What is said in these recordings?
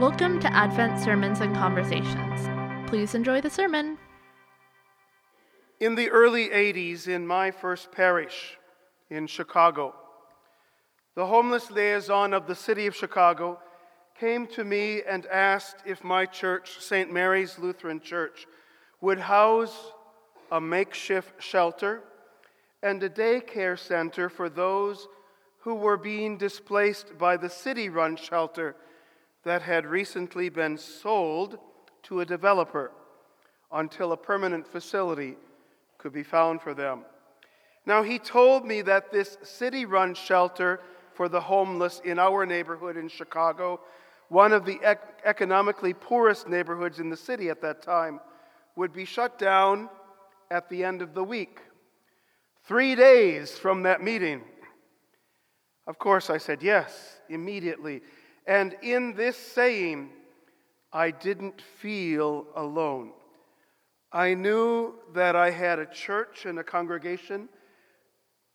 Welcome to Advent Sermons and Conversations. Please enjoy the sermon. In the early 80s, in my first parish in Chicago, the homeless liaison of the city of Chicago came to me and asked if my church, St. Mary's Lutheran Church, would house a makeshift shelter and a daycare center for those who were being displaced by the city run shelter that had recently been sold to a developer until a permanent facility could be found for them. Now, he told me that this city run shelter for the homeless in our neighborhood in Chicago, one of the ec- economically poorest neighborhoods in the city at that time, would be shut down at the end of the week. Three days from that meeting. Of course, I said yes immediately. And in this saying, I didn't feel alone. I knew that I had a church and a congregation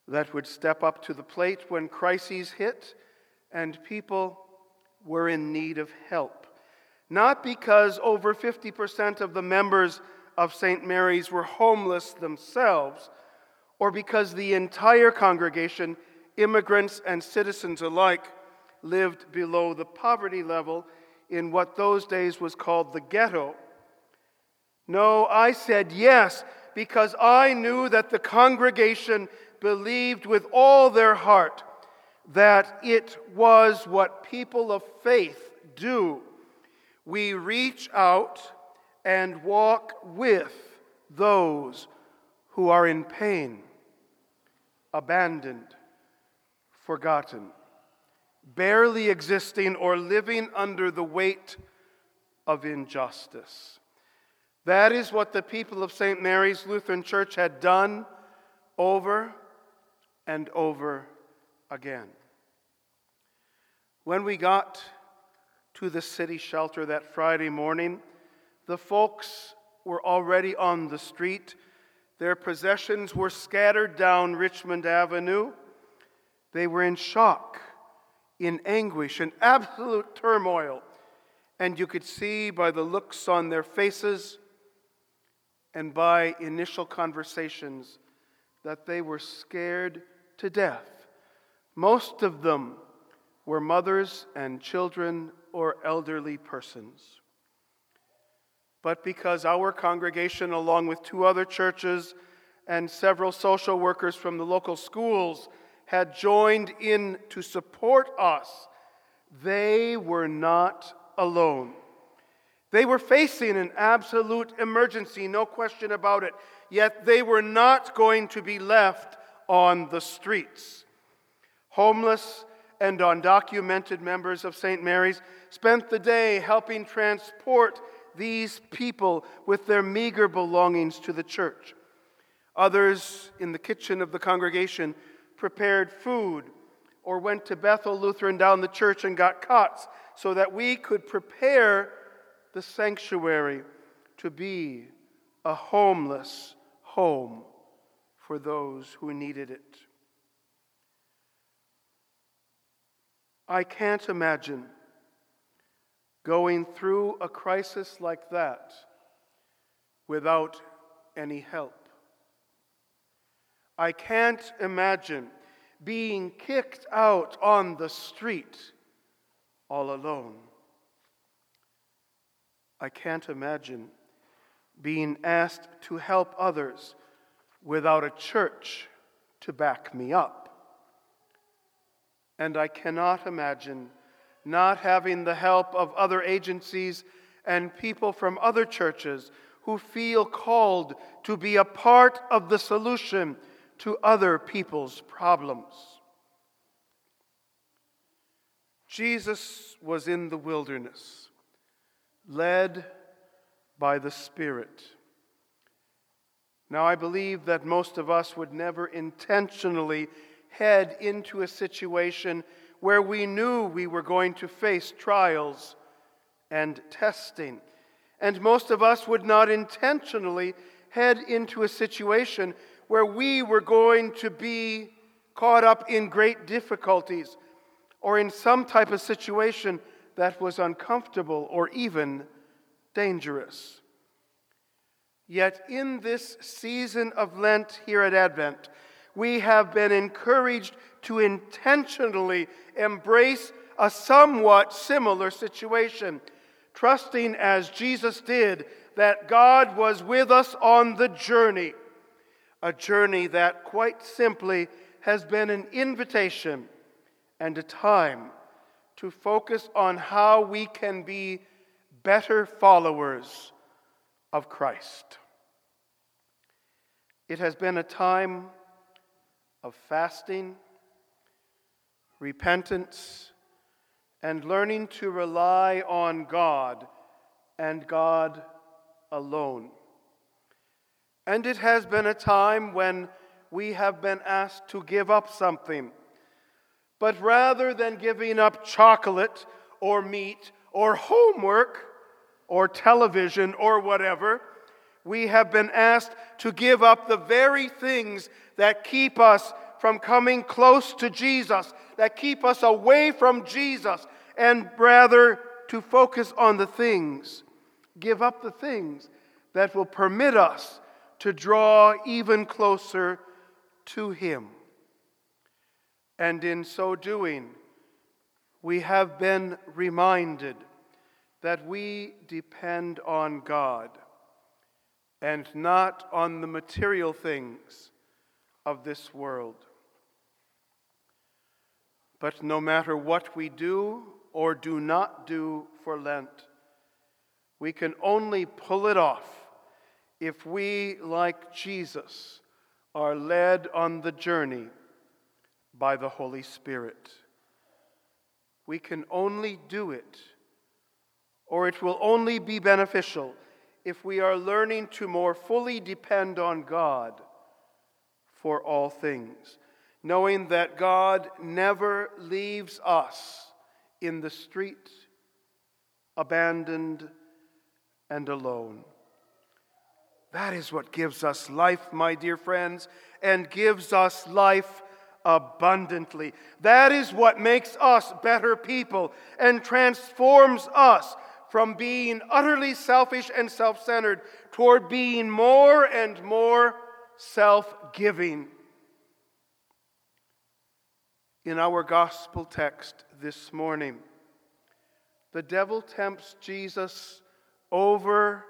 that would step up to the plate when crises hit and people were in need of help. Not because over 50% of the members of St. Mary's were homeless themselves, or because the entire congregation, immigrants and citizens alike, lived below the poverty level in what those days was called the ghetto. No, I said yes because I knew that the congregation believed with all their heart that it was what people of faith do. We reach out and walk with those who are in pain, abandoned, forgotten barely existing or living under the weight of injustice. That is what the people of St. Mary's Lutheran Church had done over and over again. When we got to the city shelter that Friday morning, the folks were already on the street. Their possessions were scattered down Richmond Avenue. They were in shock in anguish and absolute turmoil. And you could see by the looks on their faces and by initial conversations that they were scared to death. Most of them were mothers and children or elderly persons. But because our congregation, along with two other churches and several social workers from the local schools, had joined in to support us, they were not alone. They were facing an absolute emergency, no question about it, yet they were not going to be left on the streets. Homeless and undocumented members of St. Mary's spent the day helping transport these people with their meager belongings to the church. Others in the kitchen of the congregation prepared food or went to Bethel Lutheran down the church and got cots so that we could prepare the sanctuary to be a homeless home for those who needed it. I can't imagine going through a crisis like that without any help. I can't imagine being kicked out on the street all alone. I can't imagine being asked to help others without a church to back me up. And I cannot imagine not having the help of other agencies and people from other churches who feel called to be a part of the solution to other people's problems. Jesus was in the wilderness, led by the Spirit. Now, I believe that most of us would never intentionally head into a situation where we knew we were going to face trials and testing. And most of us would not intentionally head into a situation where we were going to be caught up in great difficulties or in some type of situation that was uncomfortable or even dangerous. Yet, in this season of Lent here at Advent, we have been encouraged to intentionally embrace a somewhat similar situation, trusting as Jesus did that God was with us on the journey, a journey that quite simply has been an invitation and a time to focus on how we can be better followers of Christ. It has been a time of fasting, repentance, and learning to rely on God and God alone. And it has been a time when we have been asked to give up something. But rather than giving up chocolate or meat or homework or television or whatever, we have been asked to give up the very things that keep us from coming close to Jesus, that keep us away from Jesus, and rather to focus on the things, give up the things that will permit us to draw even closer to Him. And in so doing, we have been reminded that we depend on God and not on the material things of this world. But no matter what we do or do not do for Lent, we can only pull it off if we, like Jesus, are led on the journey by the Holy Spirit. We can only do it, or it will only be beneficial if we are learning to more fully depend on God for all things, knowing that God never leaves us in the street, abandoned and alone. That is what gives us life, my dear friends, and gives us life abundantly. That is what makes us better people and transforms us from being utterly selfish and self centered toward being more and more self giving. In our gospel text this morning, the devil tempts Jesus over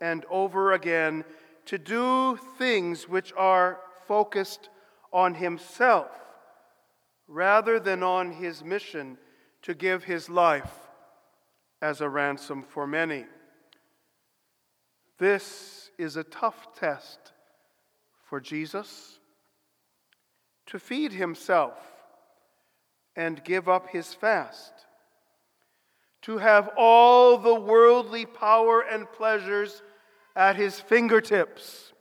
and over again to do things which are focused on himself rather than on his mission to give his life as a ransom for many. This is a tough test for Jesus to feed himself and give up his fast, to have all the worldly power and pleasures at his fingertips,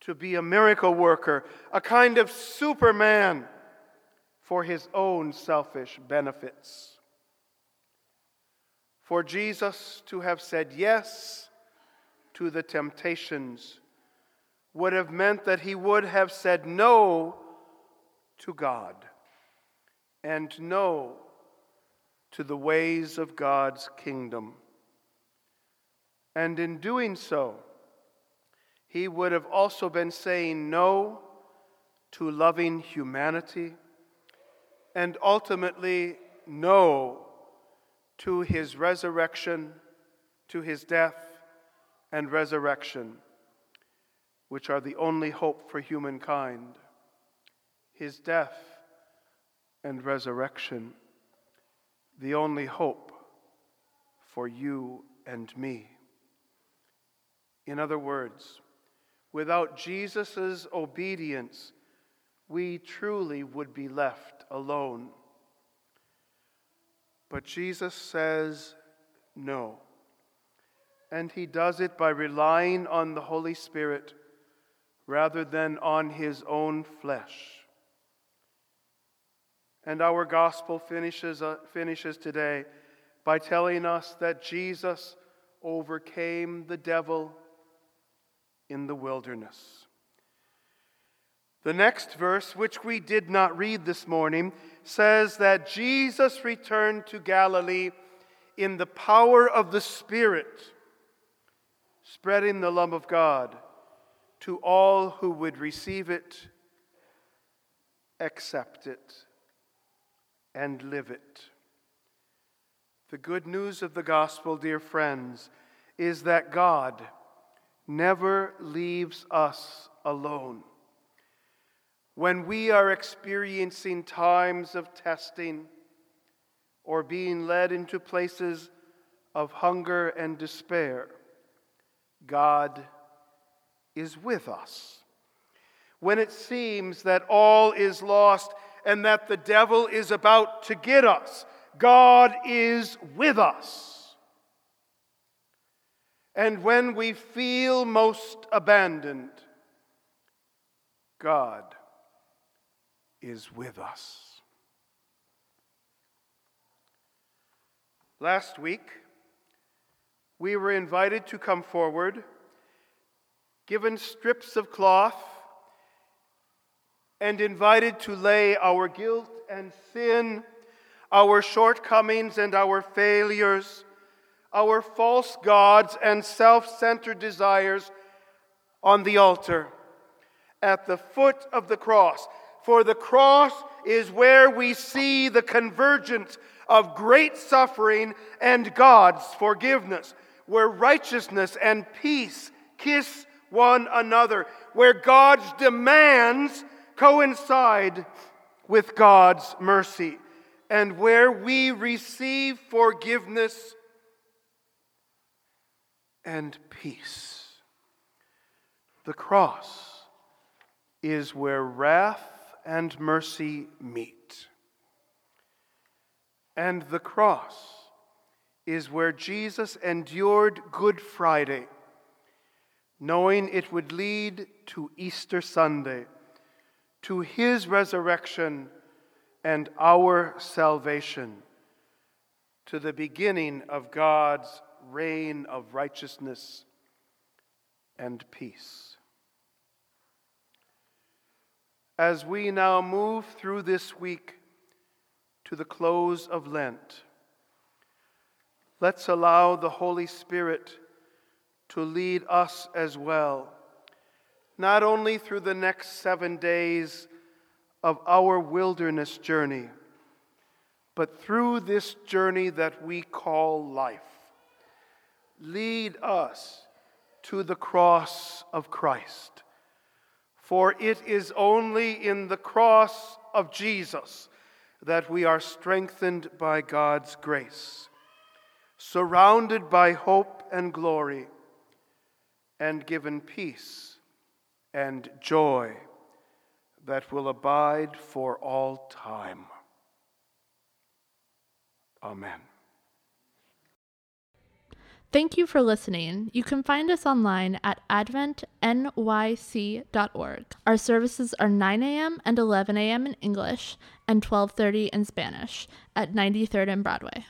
to be a miracle worker, a kind of superman for his own selfish benefits. For Jesus to have said yes to the temptations would have meant that he would have said no to God and no to the ways of God's kingdom. And in doing so, he would have also been saying no to loving humanity and ultimately no to his resurrection, to his death and resurrection, which are the only hope for humankind. His death and resurrection, the only hope for you and me. In other words, without Jesus' obedience, we truly would be left alone. But Jesus says no. And he does it by relying on the Holy Spirit rather than on his own flesh. And our gospel finishes, uh, finishes today by telling us that Jesus overcame the devil in the wilderness. The next verse, which we did not read this morning, says that Jesus returned to Galilee in the power of the Spirit, spreading the love of God to all who would receive it, accept it, and live it. The good news of the gospel, dear friends, is that God never leaves us alone. When we are experiencing times of testing or being led into places of hunger and despair, God is with us. When it seems that all is lost and that the devil is about to get us, God is with us. And when we feel most abandoned, God is with us. Last week, we were invited to come forward, given strips of cloth, and invited to lay our guilt and sin, our shortcomings and our failures, our false gods and self centered desires on the altar. At the foot of the cross. For the cross is where we see the convergence of great suffering and God's forgiveness, where righteousness and peace kiss one another, where God's demands coincide with God's mercy, and where we receive forgiveness and peace. The cross is where wrath and mercy meet. And the cross is where Jesus endured Good Friday, knowing it would lead to Easter Sunday, to his resurrection and our salvation, to the beginning of God's reign of righteousness and peace as we now move through this week to the close of Lent, let's allow the Holy Spirit to lead us as well, not only through the next seven days of our wilderness journey, but through this journey that we call life. Lead us to the cross of Christ for it is only in the cross of Jesus that we are strengthened by God's grace, surrounded by hope and glory, and given peace and joy that will abide for all time. Amen. Thank you for listening. You can find us online at adventnyc.org. Our services are 9 a.m. and 11 a.m. in English and 12:30 in Spanish at 93rd and Broadway.